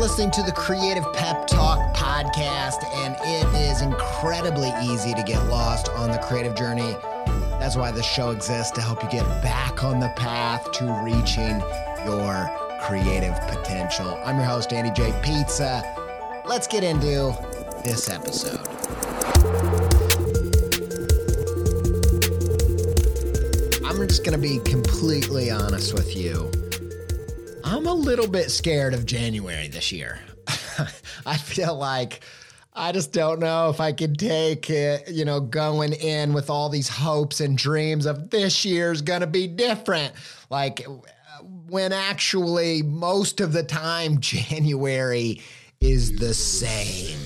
listening to the Creative Pep Talk podcast, and it is incredibly easy to get lost on the creative journey. That's why this show exists to help you get back on the path to reaching your creative potential. I'm your host, Andy J. Pizza. Let's get into this episode. I'm just going to be completely honest with you. I'm a little bit scared of January this year. I feel like I just don't know if I could take it, you know, going in with all these hopes and dreams of this year's going to be different. Like when actually most of the time January is the same.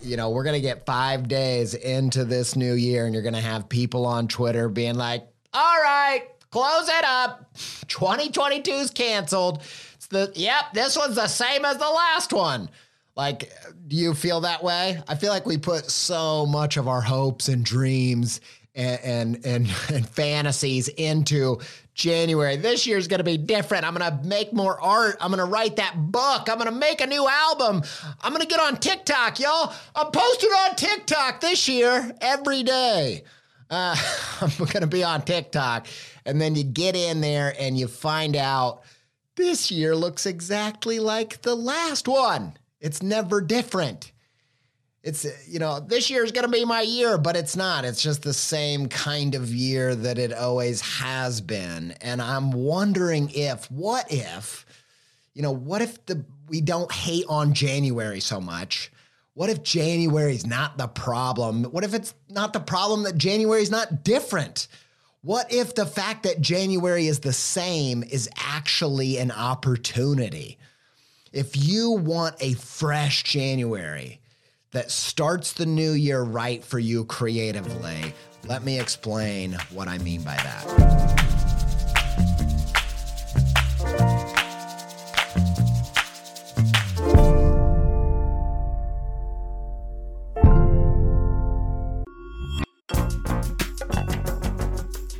You know, we're going to get 5 days into this new year and you're going to have people on Twitter being like, "All right, close it up. 2022 is canceled. It's the yep, this one's the same as the last one. Like, do you feel that way? I feel like we put so much of our hopes and dreams and and and, and fantasies into January. This year's going to be different. I'm going to make more art. I'm going to write that book. I'm going to make a new album. I'm going to get on TikTok, y'all. I'm posting on TikTok this year every day. Uh, I'm going to be on TikTok. And then you get in there and you find out this year looks exactly like the last one. It's never different. It's, you know, this year is going to be my year, but it's not. It's just the same kind of year that it always has been. And I'm wondering if, what if, you know, what if the we don't hate on January so much? What if January is not the problem? What if it's not the problem that January is not different? What if the fact that January is the same is actually an opportunity? If you want a fresh January that starts the new year right for you creatively, let me explain what I mean by that.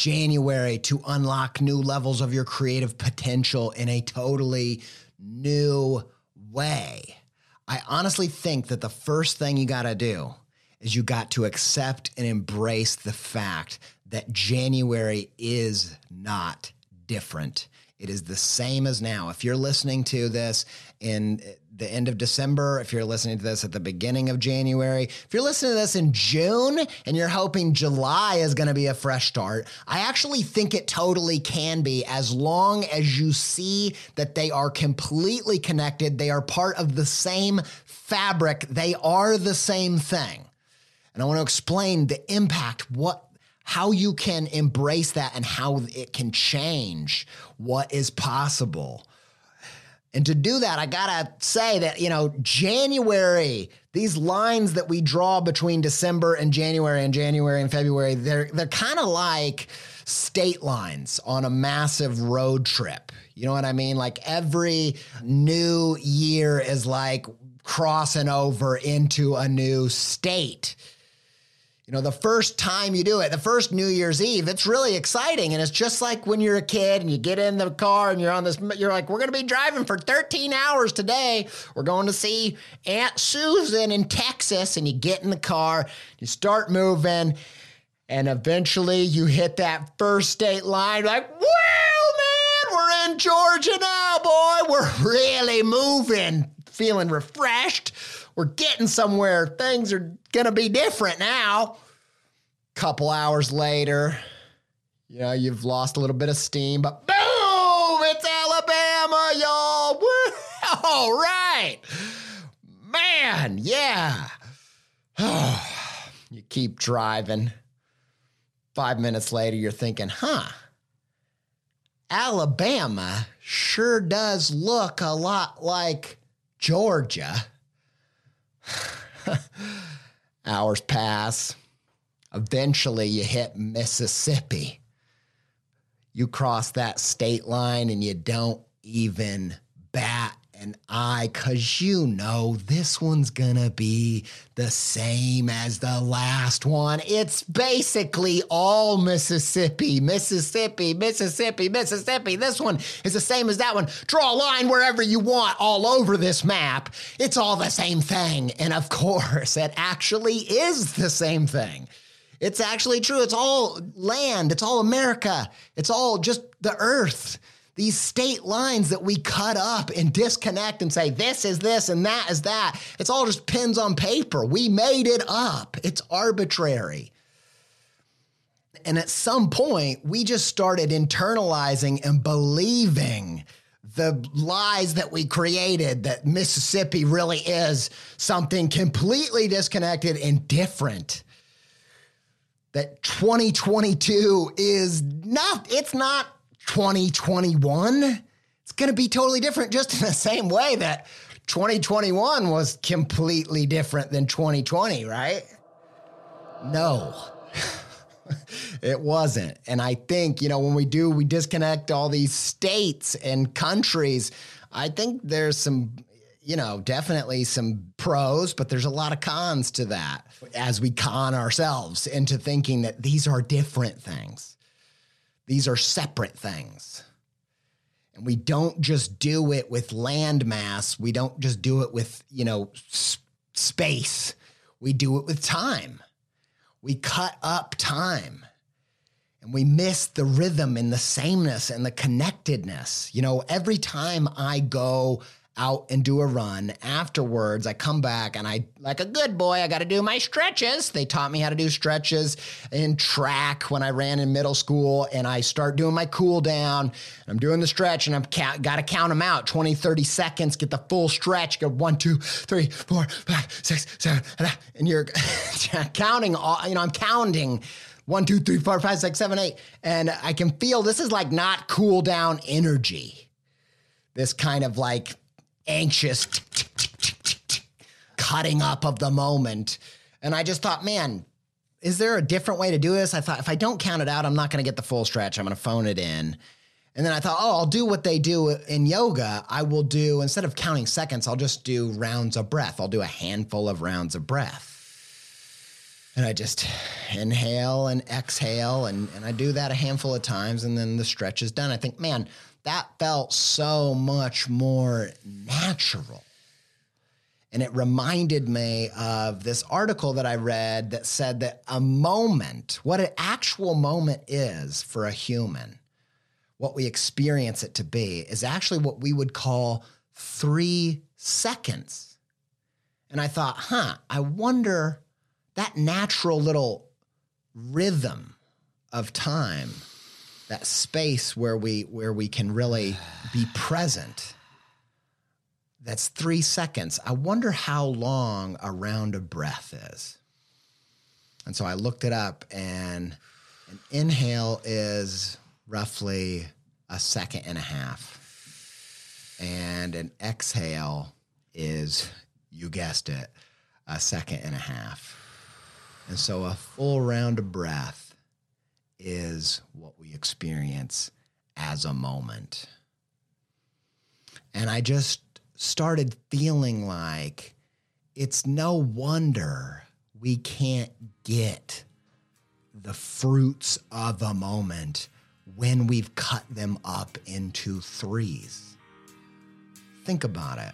January to unlock new levels of your creative potential in a totally new way, I honestly think that the first thing you got to do is you got to accept and embrace the fact that January is not different. It is the same as now. If you're listening to this in the end of December, if you're listening to this at the beginning of January, if you're listening to this in June and you're hoping July is going to be a fresh start, I actually think it totally can be as long as you see that they are completely connected. They are part of the same fabric, they are the same thing. And I want to explain the impact, what how you can embrace that and how it can change what is possible. And to do that, I gotta say that, you know, January, these lines that we draw between December and January and January and February, they're they're kind of like state lines on a massive road trip. You know what I mean? Like every new year is like crossing over into a new state you know, the first time you do it, the first New Year's Eve, it's really exciting. And it's just like when you're a kid and you get in the car and you're on this, you're like, we're going to be driving for 13 hours today. We're going to see Aunt Susan in Texas. And you get in the car, you start moving, and eventually you hit that first state line, like, well, man, we're in Georgia now, boy. We're really moving, feeling refreshed we're getting somewhere. Things are going to be different now. Couple hours later, you know, you've lost a little bit of steam, but boom, it's Alabama, y'all. Woo! All right. Man, yeah. you keep driving. Five minutes later, you're thinking, huh, Alabama sure does look a lot like Georgia. Hours pass. Eventually, you hit Mississippi. You cross that state line and you don't even bat an eye because you know this one's gonna be the same as the last one. It's basically all Mississippi, Mississippi, Mississippi, Mississippi. This one is the same as that one. Draw a line wherever you want all over this map. It's all the same thing. And of course, it actually is the same thing. It's actually true. It's all land, it's all America, it's all just the earth these state lines that we cut up and disconnect and say this is this and that is that. It's all just pins on paper. We made it up. It's arbitrary. And at some point, we just started internalizing and believing the lies that we created that Mississippi really is something completely disconnected and different. That 2022 is not, it's not 2021, it's going to be totally different, just in the same way that 2021 was completely different than 2020, right? No. it wasn't. And I think, you know, when we do, we disconnect all these states and countries. I think there's some, you know, definitely some pros, but there's a lot of cons to that as we con ourselves into thinking that these are different things. These are separate things. And we don't just do it with land mass. We don't just do it with, you know, s- space. We do it with time. We cut up time and we miss the rhythm and the sameness and the connectedness. You know, every time I go out and do a run. Afterwards, I come back and I, like a good boy, I got to do my stretches. They taught me how to do stretches in track when I ran in middle school. And I start doing my cool down. I'm doing the stretch and I've ca- got to count them out 20, 30 seconds, get the full stretch. Go one, two, three, four, five, six, seven. And you're counting, all, you know, I'm counting one, two, three, four, five, six, seven, eight. And I can feel this is like not cool down energy. This kind of like anxious cutting up of the moment. And I just thought, man, is there a different way to do this? I thought if I don't count it out, I'm not going to get the full stretch. I'm going to phone it in. And then I thought, oh, I'll do what they do in yoga. I will do, instead of counting seconds, I'll just do rounds of breath. I'll do a handful of rounds of breath. And I just inhale and exhale. And, and I do that a handful of times. And then the stretch is done. I think, man, that felt so much more natural. And it reminded me of this article that I read that said that a moment, what an actual moment is for a human, what we experience it to be, is actually what we would call three seconds. And I thought, huh, I wonder that natural little rhythm of time, that space where we where we can really be present. That's three seconds. I wonder how long a round of breath is. And so I looked it up, and an inhale is roughly a second and a half. And an exhale is, you guessed it, a second and a half. And so a full round of breath is what we experience as a moment. And I just started feeling like it's no wonder we can't get the fruits of a moment when we've cut them up into threes. Think about it.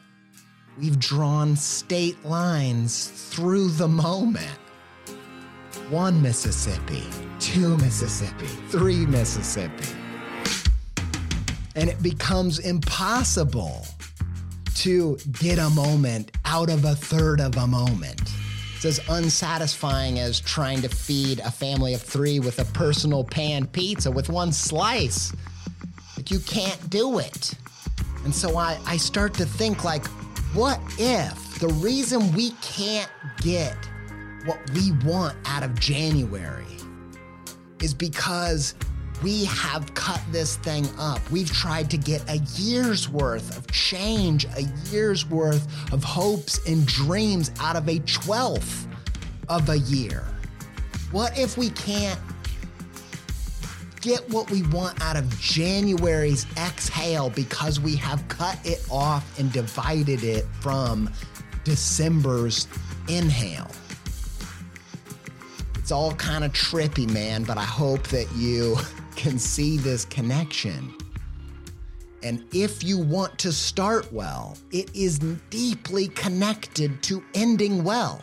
We've drawn state lines through the moment. One Mississippi, two Mississippi, three Mississippi. And it becomes impossible to get a moment out of a third of a moment. It's as unsatisfying as trying to feed a family of three with a personal pan pizza with one slice. Like you can't do it. And so I, I start to think like, what if the reason we can't get what we want out of January is because we have cut this thing up. We've tried to get a year's worth of change, a year's worth of hopes and dreams out of a 12th of a year. What if we can't get what we want out of January's exhale because we have cut it off and divided it from December's inhale? It's all kind of trippy, man, but I hope that you can see this connection. And if you want to start well, it is deeply connected to ending well.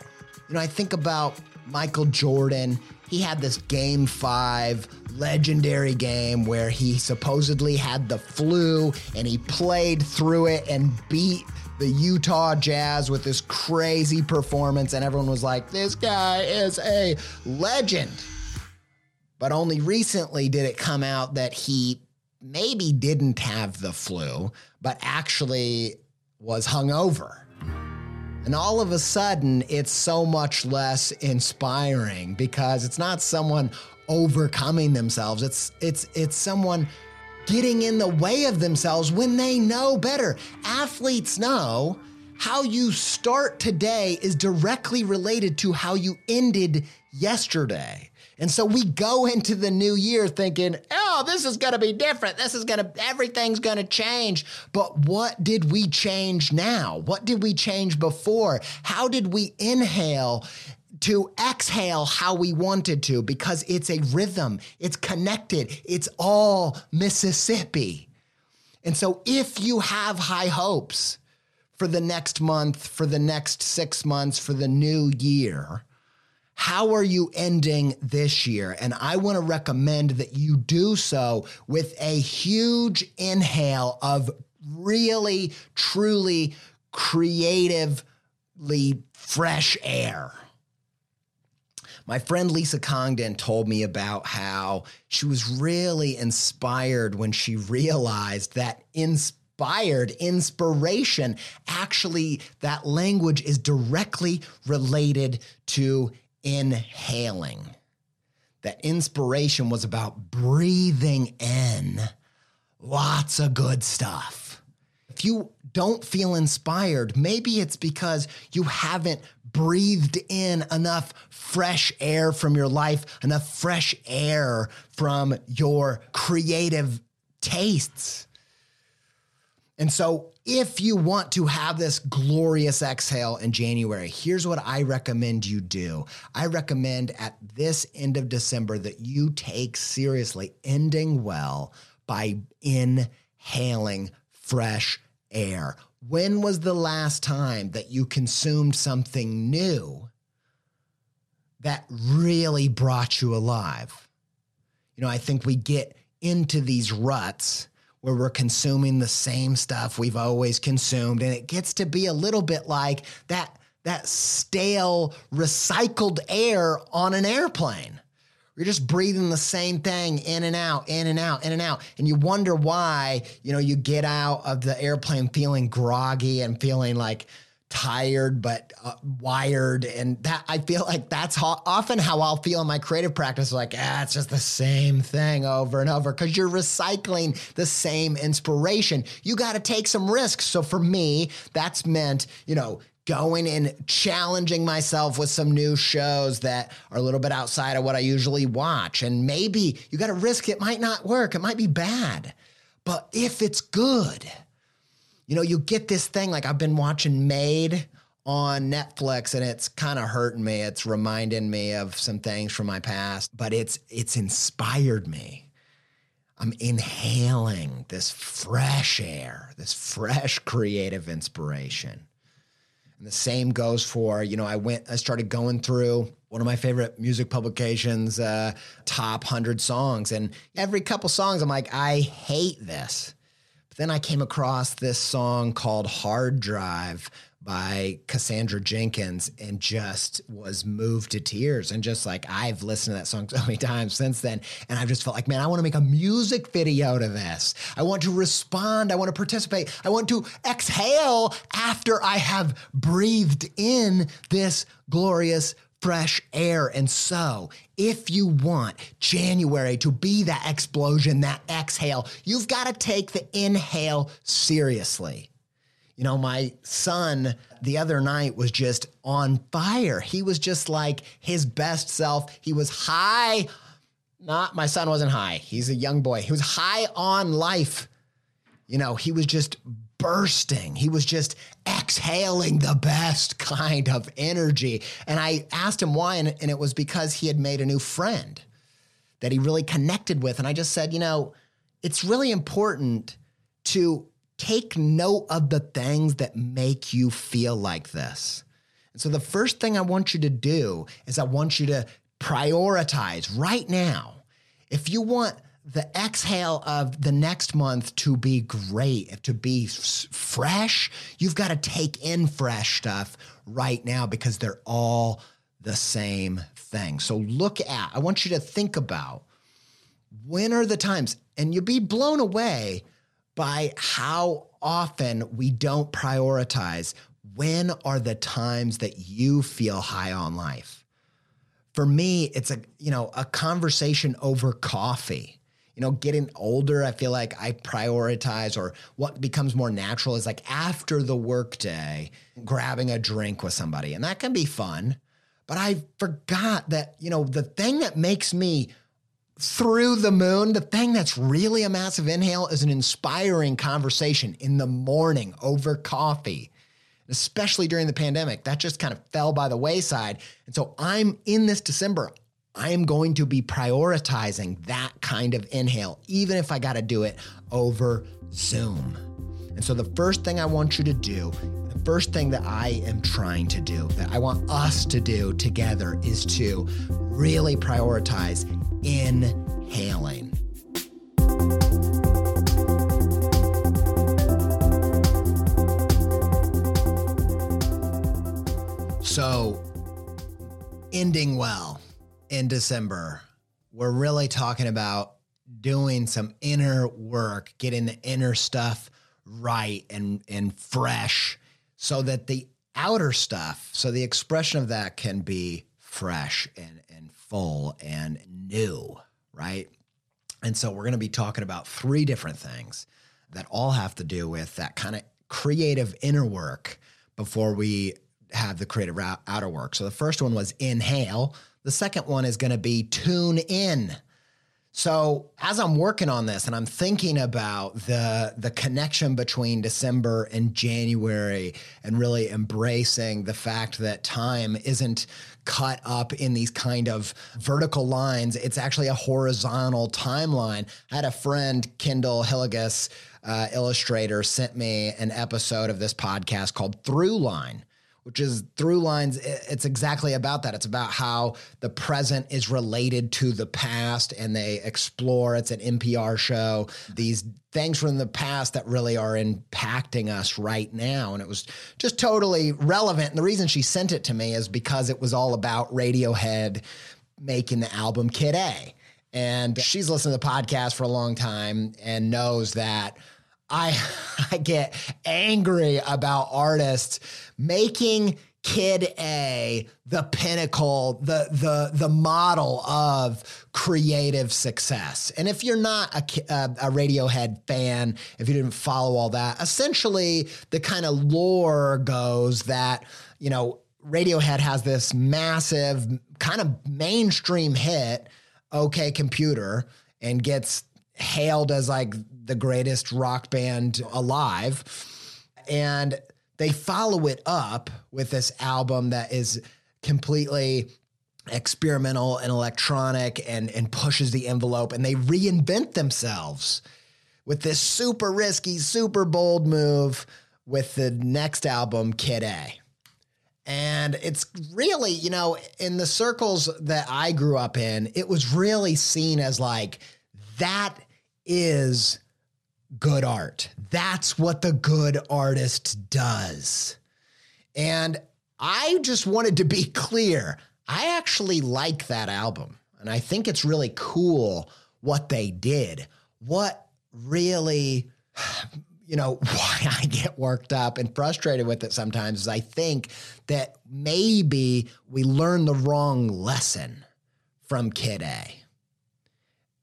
You know, I think about Michael Jordan. He had this game five legendary game where he supposedly had the flu and he played through it and beat the Utah Jazz with this crazy performance. And everyone was like, this guy is a legend. But only recently did it come out that he maybe didn't have the flu, but actually was hungover. And all of a sudden, it's so much less inspiring because it's not someone overcoming themselves. It's it's it's someone getting in the way of themselves when they know better. Athletes know how you start today is directly related to how you ended yesterday. And so we go into the new year thinking, oh, this is going to be different. This is going to, everything's going to change. But what did we change now? What did we change before? How did we inhale? To exhale how we wanted to because it's a rhythm, it's connected, it's all Mississippi. And so, if you have high hopes for the next month, for the next six months, for the new year, how are you ending this year? And I want to recommend that you do so with a huge inhale of really, truly creatively fresh air. My friend Lisa Congdon told me about how she was really inspired when she realized that inspired inspiration actually that language is directly related to inhaling. That inspiration was about breathing in lots of good stuff. If you don't feel inspired, maybe it's because you haven't breathed in enough fresh air from your life, enough fresh air from your creative tastes. And so if you want to have this glorious exhale in January, here's what I recommend you do. I recommend at this end of December that you take seriously ending well by inhaling fresh air. When was the last time that you consumed something new that really brought you alive? You know, I think we get into these ruts where we're consuming the same stuff we've always consumed. And it gets to be a little bit like that, that stale, recycled air on an airplane. You're just breathing the same thing in and out, in and out, in and out. And you wonder why, you know, you get out of the airplane feeling groggy and feeling like tired but uh, wired. And that i feel like that's how, often how i'll feel in my creative practice like ah it's just the same thing over and over. Because you're recycling the same inspiration. You got to take some risks. So for me that's meant you know going and challenging myself with some new shows that are a little bit outside of what i usually watch and maybe you got to risk it might not work it might be bad but if it's good you know, you get this thing like I've been watching Maid on Netflix and it's kind of hurting me. It's reminding me of some things from my past, but it's it's inspired me. I'm inhaling this fresh air, this fresh creative inspiration. And the same goes for, you know, I went, I started going through one of my favorite music publications, uh, top 100 songs. And every couple songs, I'm like, I hate this But then I came across this song called Hard Drive by Cassandra Jenkins and just was moved to tears. And just like I've listened to that song so many times since then. And I've just felt like, man, I want to make a music video to this. I want to respond. I want to participate. I want to exhale after I have breathed in this glorious fresh air. And so, if you want January to be that explosion, that exhale, you've got to take the inhale seriously. You know, my son the other night was just on fire. He was just like his best self. He was high. Not my son wasn't high. He's a young boy. He was high on life. You know, he was just bursting. He was just exhaling the best kind of energy. And I asked him why, and, and, it was because he had made a new friend that he really connected with. And I just said, you know, it's really important to take note of the things that make you feel like this. And so the first thing I want you to do is I want you to prioritize right now. If you want the exhale of the next month to be great, to be fresh, you've got to take in fresh stuff right now because they're all the same thing. So look at, I want you to think about when are the times, and you'll be blown away by how often we don't prioritize when are the times that you feel high on life. For me, it's a, you know, a conversation over coffee you know, getting older, I feel like I prioritize or what becomes more natural is like after the workday, grabbing a drink with somebody. And that can be fun. But I forgot that, you know, the thing that makes me through the moon, the thing that's really a massive inhale is an inspiring conversation in the morning over coffee especially during the pandemic. That just kind of fell by the wayside. And so I'm in this December, I am going to be prioritizing that kind of inhale, even if I got to do it over Zoom. And so, the first thing I want you to do, the first thing that I am trying to do, that I want us to do together, is to really prioritize inhaling. So, ending well in December, we're really talking about doing some inner work, getting the inner stuff right and and fresh so that the outer stuff, so the expression of that can be fresh and full and new, right? And so we're going to be talking about three different things that all have to do with that kind of creative inner work before we have the creative outer work. So the first one was inhale. The second one is going to be tune in. So as I'm working on this and I'm thinking about the the connection between December and January and really embracing the fact that time isn't cut up in these kind of vertical lines, it's actually a horizontal timeline. I had a friend, Kendyll Hillegas, uh, illustrator, sent me an episode of this podcast called Throughline which is through lines. It's exactly about that. It's about how the present is related to the past and they explore. It's an NPR show. These things from the past that really are impacting us right now. And it was just totally relevant. And the reason she sent it to me is because it was all about Radiohead making the album Kid A. And she's listened to the podcast for a long time and knows that I I get angry about artists making Kid A the pinnacle, the the the model of creative success. And if you're not a, a, uh, a, Radiohead fan, if you didn't follow all that, essentially the kind of lore goes that you know Radiohead has this massive kind of mainstream hit, OK Computer, and gets hailed as like the greatest rock band alive. And they follow it up with this album that is completely experimental and electronic and, and pushes the envelope and they reinvent themselves with this super risky, super bold move with the next album, Kid A. And it's really, you know, in the circles that I grew up in, it was really seen as like that is good art. That's what the good artist does. And I just wanted to be clear. I actually like that album. And I think it's really cool what they did. What really, you know, why I get worked up and frustrated with it sometimes is I think that maybe we learned the wrong lesson from Kid A.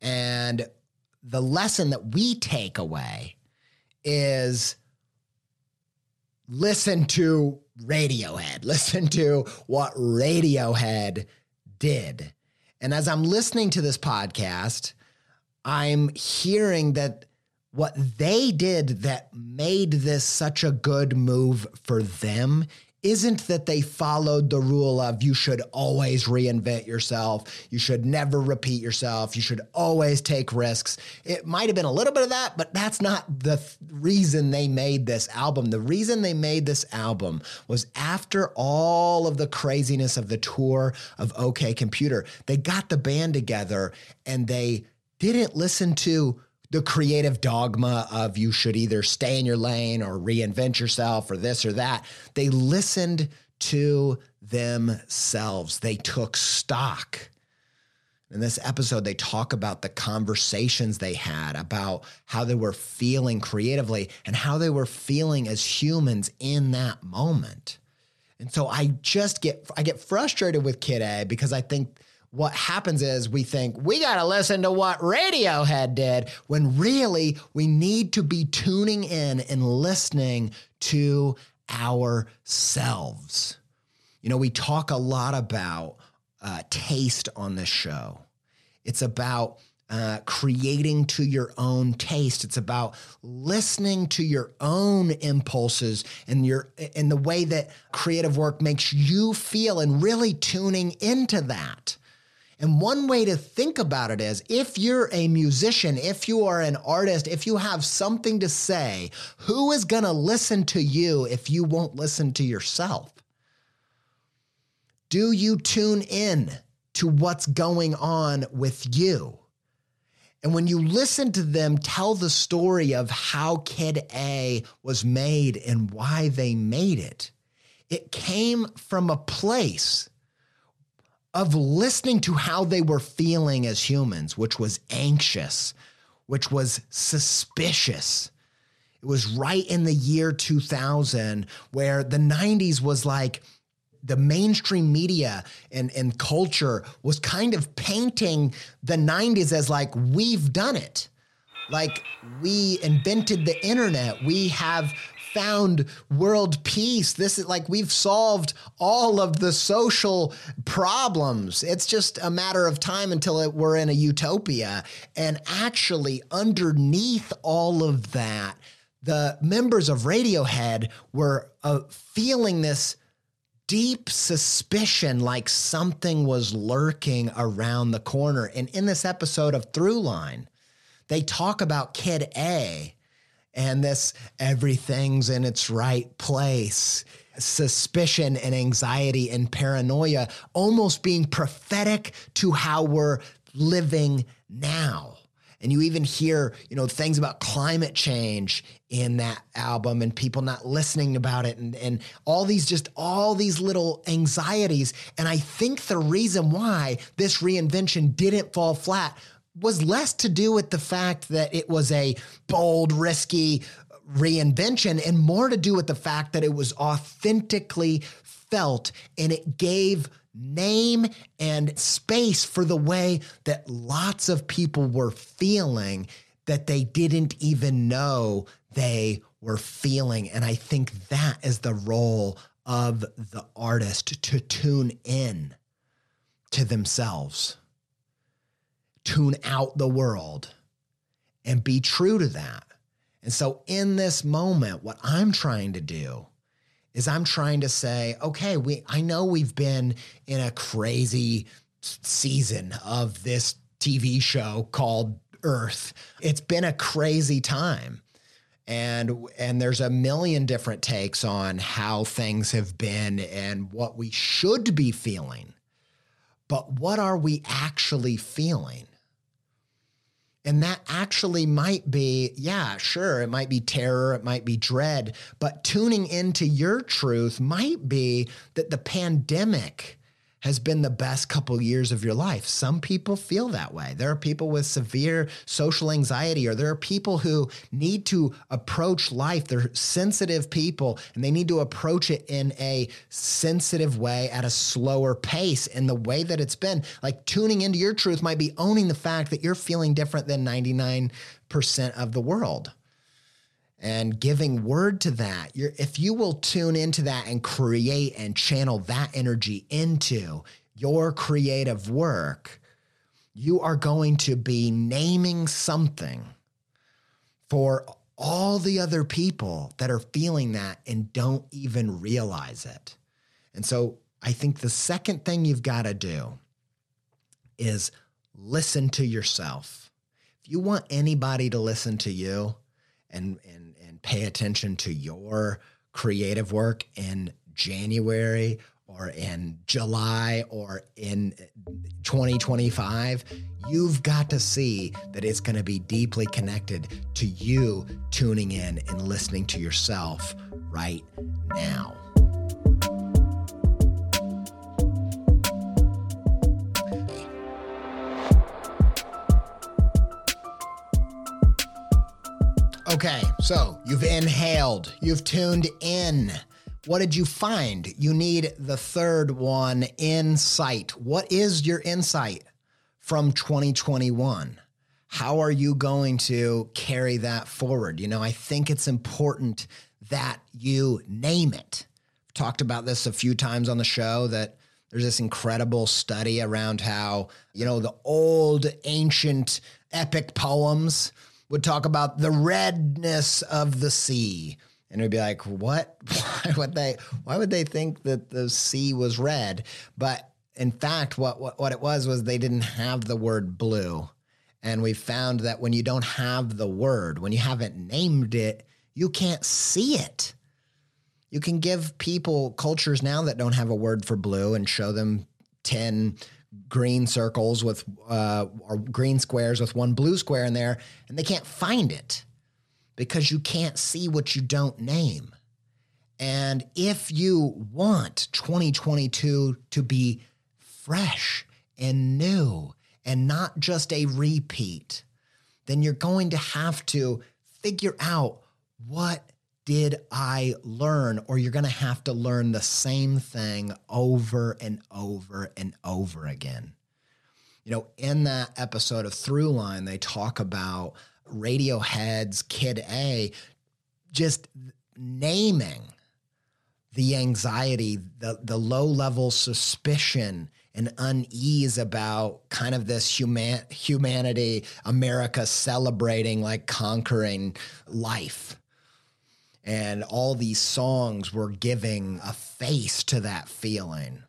And the lesson that we take away is listen to Radiohead, listen to what Radiohead did. And as I'm listening to this podcast, I'm hearing that what they did that made this such a good move for them isn't that they followed the rule of you should always reinvent yourself, you should never repeat yourself, you should always take risks. It might have been a little bit of that, but that's not the th- reason they made this album. The reason they made this album was after all of the craziness of the tour of OK Computer, they got the band together and they didn't listen to the creative dogma of you should either stay in your lane or reinvent yourself or this or that. They listened to themselves, they took stock. In this episode, they talk about the conversations they had about how they were feeling creatively and how they were feeling as humans in that moment. And so I just get I get frustrated with Kid A because I think what happens is we think we got to listen to what Radiohead did when really we need to be tuning in and listening to ourselves. You know, we talk a lot about uh, taste on this show. It's about uh, creating to your own taste. It's about listening to your own impulses and your and the way that creative work makes you feel, and really tuning into that. And one way to think about it is if you're a musician, if you are an artist, if you have something to say, who is going to listen to you if you won't listen to yourself? Do you tune in to what's going on with you? And when you listen to them tell the story of how Kid A was made and why they made it, it came from a place of listening to how they were feeling as humans, which was anxious, which was suspicious. It was right in the year 2000 where the 90s was like the mainstream media and, and culture was kind of painting the 90s as like, we've done it. Like, we invented the internet. We have found world peace. This is like we've solved all of the social problems. It's just a matter of time until it, we're in a utopia. And actually, underneath all of that, the members of Radiohead were uh, feeling this deep suspicion like something was lurking around the corner. And in this episode of Throughline, they talk about Kid A and this everything's in its right place. suspicion and anxiety and paranoia almost being prophetic to how we're living now. And you even hear, you know, things about climate change in that album and people not listening about it and, and all these just all these little anxieties. And I think the reason why this reinvention didn't fall flat was less to do with the fact that it was a bold, risky reinvention and more to do with the fact that it was authentically felt and it gave name and space for the way that lots of people were feeling that they didn't even know they were feeling. And I think that is the role of the artist to tune in to themselves, tune out the world, and be true to that. And so, in this moment, what I'm trying to do is I'm trying to say, okay, we I know we've been in a crazy season of this TV show called Earth. It's been a crazy time. And and there's a million different takes on how things have been and what we should be feeling. But what are we actually feeling? And that actually might be, yeah, sure, it might be terror, it might be dread, but tuning into your truth might be that the pandemic has been the best couple years of your life. Some people feel that way. There are people with severe social anxiety, or there are people who need to approach life. They're sensitive people and they need to approach it in a sensitive way at a slower pace. And the way that it's been, like tuning into your truth, might be owning the fact that you're feeling different than 99% of the world and giving word to that. You're, if you will tune into that and create and channel that energy into your creative work, you are going to be naming something for all the other people that are feeling that and don't even realize it. And so I think the second thing you've got to do is listen to yourself. If you want anybody to listen to you and, and and pay attention to your creative work in January or in July or in 2025, you've got to see that it's going to be deeply connected to you tuning in and listening to yourself right now. Okay, so you've inhaled, you've tuned in. What did you find? You need the third one insight. What is your insight from 2021? How are you going to carry that forward? You know, I think it's important that you name it. I've talked about this a few times on the show that there's this incredible study around how, you know, the old ancient epic poems would talk about the redness of the sea. And it'd be like, what? Why would they why would they think that the sea was red? But in fact, what, what, what it was was they didn't have the word blue. And we found that when you don't have the word, when you haven't named it, you can't see it. You can give people cultures now that don't have a word for blue and show them 10 green circles with uh, or green squares with one blue square in there, and they can't find it because you can't see what you don't name. And if you want 2022 to be fresh and new and not just a repeat, then you're going to have to figure out what did I learn? Or you're going to have to learn the same thing over and over and over again. You know, in that episode of Throughline, they talk about Radiohead's Kid A just naming the anxiety, the, the low level suspicion and unease about kind of this human, humanity, America celebrating like conquering life and all these songs were giving a face to that feeling.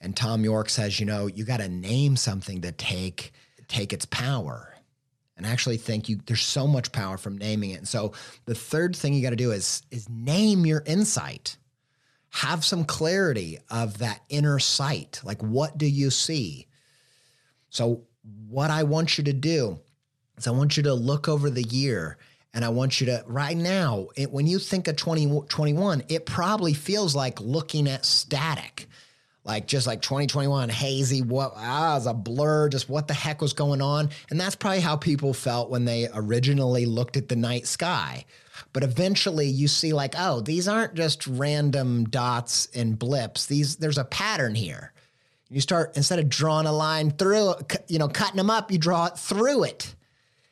And Thom Yorke says, you know, you got to name something to take take its power. And actually think you there's so much power from naming it. And so the third thing you got to do is is name your insight. have some clarity of that inner sight. Like, what do you see? So, what I want you to do is I want you to look over the year and I want you to, right now, it, when you think of 2021, it probably feels like looking at static. Like just like 2021, hazy, what ah, was a blur, just what the heck was going on. And that's probably how people felt when they originally looked at the night sky. But eventually you see like, oh, these aren't just random dots and blips. These there's a pattern here. You start instead of drawing a line through, you know, cutting them up, you draw it through it.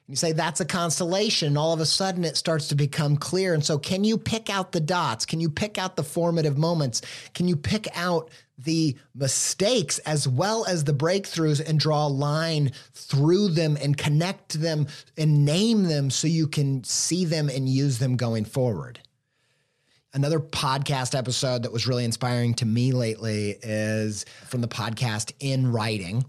You say that's a constellation. All of a sudden, it starts to become clear. And so, can you pick out the dots? Can you pick out the formative moments? Can you pick out the mistakes as well as the breakthroughs and draw a line through them and connect them and name them so you can see them and use them going forward? Another podcast episode that was really inspiring to me lately is from the podcast In Writing.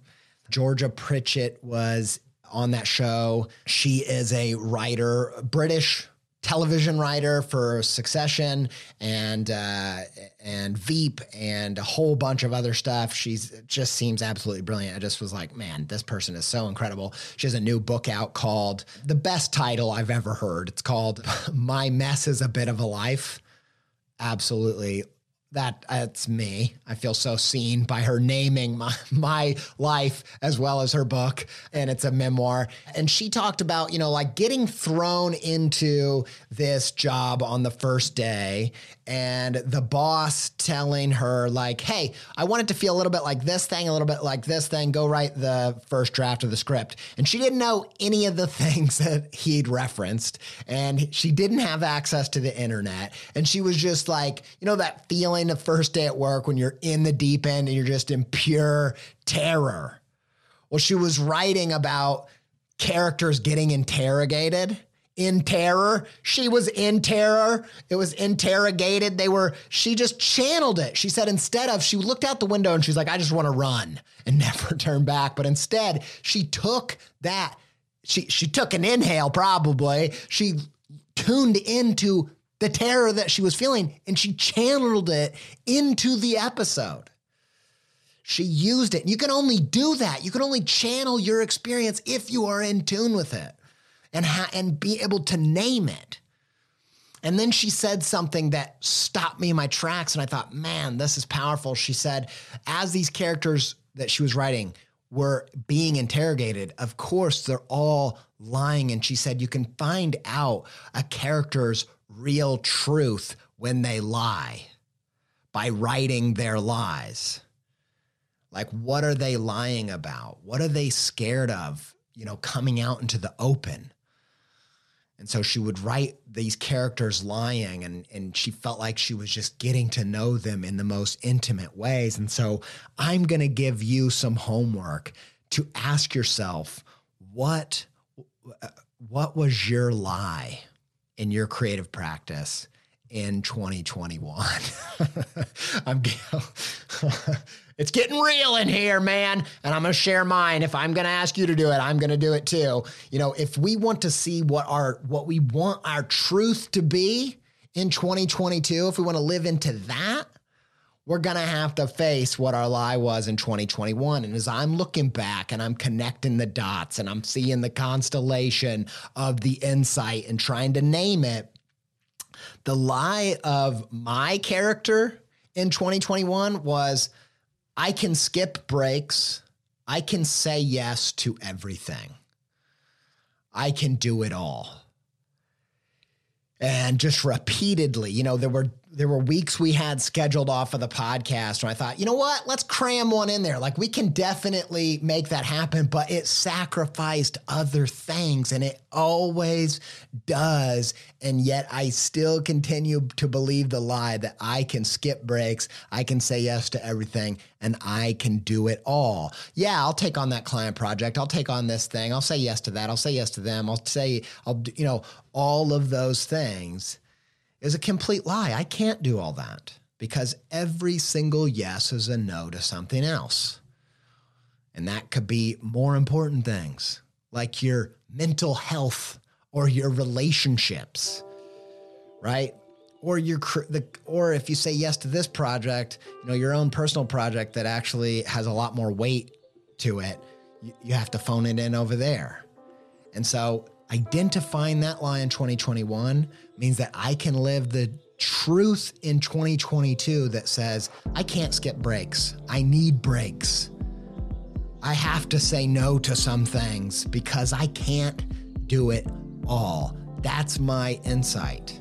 Georgia Pritchett was on that show. She is a writer, British television writer for Succession and uh, and Veep and a whole bunch of other stuff. She's just seems absolutely brilliant. I just was like, man, this person is so incredible. She has a new book out called the best title I've ever heard. It's called My Mess is a Bit of a Life. Absolutely that that's me. I feel so seen by her naming my my life as well as her book and it's a memoir. And she talked about, you know, like getting thrown into this job on the first day and the boss telling her like, "Hey, I want it to feel a little bit like this thing, a little bit like this thing. Go write the first draft of the script." And she didn't know any of the things that he'd referenced and she didn't have access to the internet and she was just like, you know that feeling feeling the first day at work when you're in the deep end and you're just in pure terror. Well, she was writing about characters getting interrogated in terror. She was in terror. It was interrogated. They were, she just channeled it. She said instead of, she looked out the window and she's like, I just want to run and never turn back. But instead, she took that, she, she took an inhale probably. She tuned into the terror that she was feeling and she channeled it into the episode. She used it. You can only do that. You can only channel your experience if you are in tune with it and ha- and be able to name it. And then she said something that stopped me in my tracks and I thought, "Man, this is powerful." She said, as these characters that she was writing were being interrogated, of course, they're all lying and she said you can find out a character's real truth when they lie by writing their lies. Like, what are they lying about? What are they scared of, you know, coming out into the open? And so she would write these characters lying, and, and she felt like she was just getting to know them in the most intimate ways. And so I'm going to give you some homework to ask yourself what, uh, what was your lie? In your creative practice in 2021. I'm it's getting real in here, man, and I'm going to share mine. If I'm going to ask you to do it, I'm going to do it too. You know, if we want to see what our what we want our truth to be in 2022, if we want to live into that, we're going to have to face what our lie was in 2021. And as I'm looking back and I'm connecting the dots and I'm seeing the constellation of the insight and trying to name it, the lie of my character in 2021 was I can skip breaks. I can say yes to everything. I can do it all. And just repeatedly, you know, there were there were weeks we had scheduled off of the podcast and I thought, you know what? Let's cram one in there. Like we can definitely make that happen, but it sacrificed other things and it always does. And yet I still continue to believe the lie that I can skip breaks, I can say yes to everything, and I can do it all. Yeah, I'll take on that client project. I'll take on this thing. I'll say yes to that. I'll say yes to them. I'll say, I'll, you know, all of those things is a complete lie. I can't do all that because every single yes is a no to something else. And that could be more important things like your mental health or your relationships, right? or your the or if you say yes to this project, you know, your own personal project that actually has a lot more weight to it, you, you have to phone it in over there. And so identifying that lie in 2021 means that I can live the truth in 2022 that says, I can't skip breaks. I need breaks. I have to say no to some things because I can't do it all. That's my insight.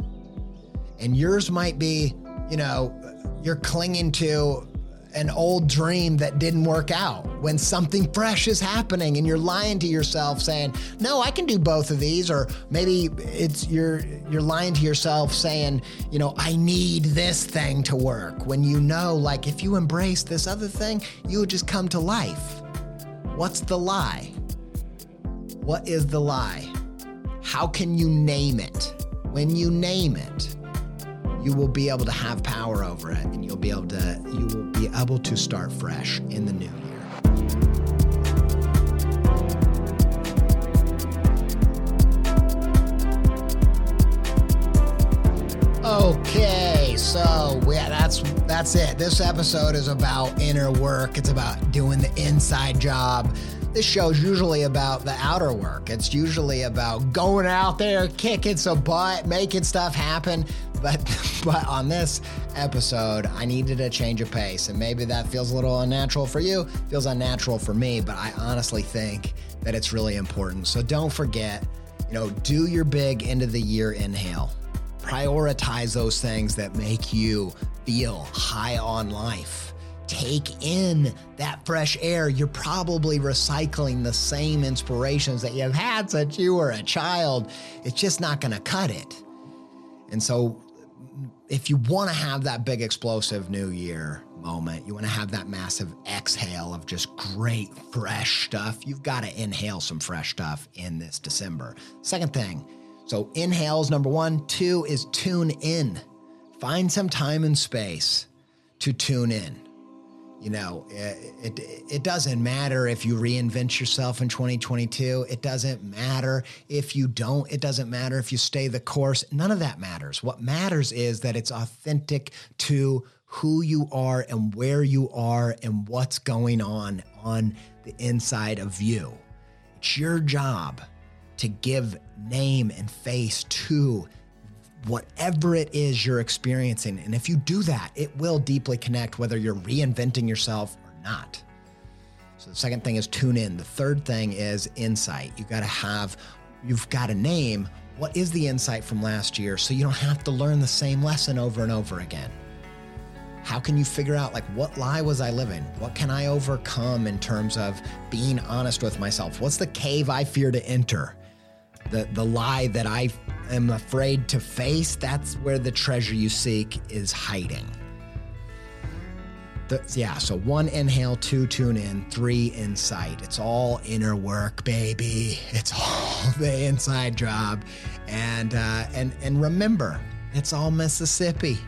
And yours might be, you know, you're clinging to an old dream that didn't work out. When something fresh is happening and you're lying to yourself saying no i can do both of these or maybe it's you're you're lying to yourself saying you know i need this thing to work. When you know like if you embrace this other thing you would just come to life. What's the lie? What is the lie? How can you name it? When you name it you will be able to have power over it and you'll be able to you will be able to start fresh in the new year. Okay, so yeah, that's that's it. This episode is about inner work. It's about doing the inside job. This show's usually about the outer work. It's usually about going out there, kicking some butt, making stuff happen. But but on this episode, I needed a change of pace, and maybe that feels a little unnatural for you, feels unnatural for me, but I honestly think that it's really important. So don't forget, you know, do your big end of the year inhale. Prioritize those things that make you feel high on life. Take in that fresh air. You're probably recycling the same inspirations that you've had since you were a child. It's just not going to cut it. And so if you want to have that big explosive new year moment, you want to have that massive exhale of just great fresh stuff, you've got to inhale some fresh stuff in this December. Second thing, so inhales number one. Two is tune in. Find some time and space to tune in. You know, it, it, it doesn't matter if you reinvent yourself in 2022. It doesn't matter if you don't. It doesn't matter if you stay the course. None of that matters. What matters is that it's authentic to who you are and where you are and what's going on on the inside of you. It's your job to give name and face to whatever it is you're experiencing. And if you do that, it will deeply connect whether you're reinventing yourself or not. So the second thing is tune in. The third thing is insight. You got to have, you've got to name what is the insight from last year so you don't have to learn the same lesson over and over again. How can you figure out like what lie was I living? What can I overcome in terms of being honest with myself? What's the cave I fear to enter? The the lie that I am afraid to face, that's where the treasure you seek is hiding. The, yeah, so one inhale, two tune in, three insight. It's all inner work, baby. It's all the inside job, and uh, and and remember, it's all Mississippi.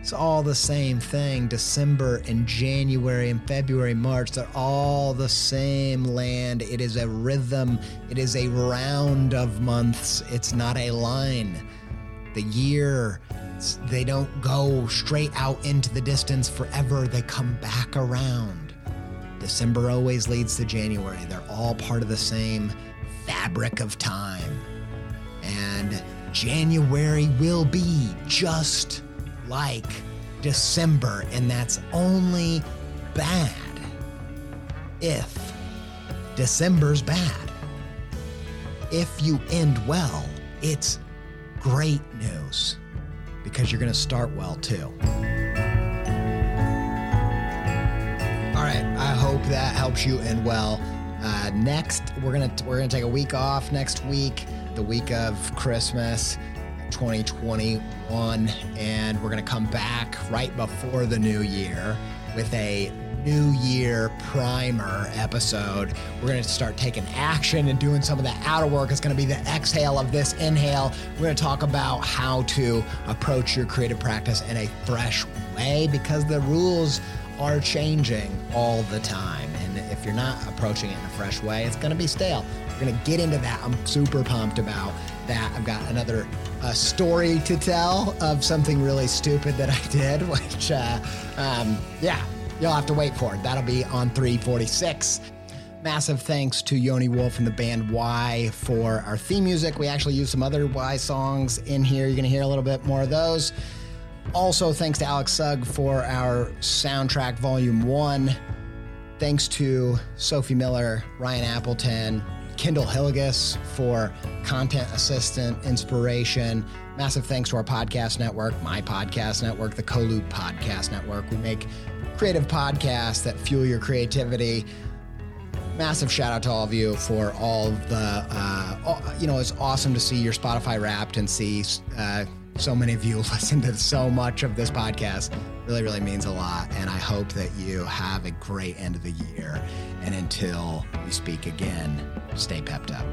It's all the same thing. December and January and February, March, they're all the same land. It is a rhythm, it is a round of months. It's not a line. The year, they don't go straight out into the distance forever, they come back around. December always leads to January. They're all part of the same fabric of time. And January will be just like December, and that's only bad if December's bad. If you end well, it's great news because you're going to start well too. All right, I hope that helps you end well. Uh, next, we're gonna we're gonna take a week off next week, the week of Christmas. 2021, and we're going to come back right before the new year with a New Year primer episode. We're going to start taking action and doing some of the outer work. It's going to be the exhale of this inhale. We're going to talk about how to approach your creative practice in a fresh way because the rules are changing all the time. And if you're not approaching it in a fresh way, it's going to be stale. We're going to get into that. I'm super pumped about that. I've got another uh, story to tell of something really stupid that I did, which, uh, um, yeah, you'll have to wait for it. That'll be on 346. Massive thanks to Yoni Wolf and the band Y for our theme music. We actually use some other Y songs in here. You're going to hear a little bit more of those. Also, thanks to Alex Sugg for our soundtrack, Volume 1. Thanks to Sophie Miller, Ryan Appleton, Kendyll Hillegas for content assistant inspiration. Massive thanks to our podcast network, my podcast network, the Coloop Podcast Network. We make creative podcasts that fuel your creativity massive shout out to all of you for all the uh, all, you know it's awesome to see your spotify wrapped and see uh, so many of you listen to so much of this podcast. Really really means a lot and i hope that you have a great end of the year. And until we speak again stay pepped up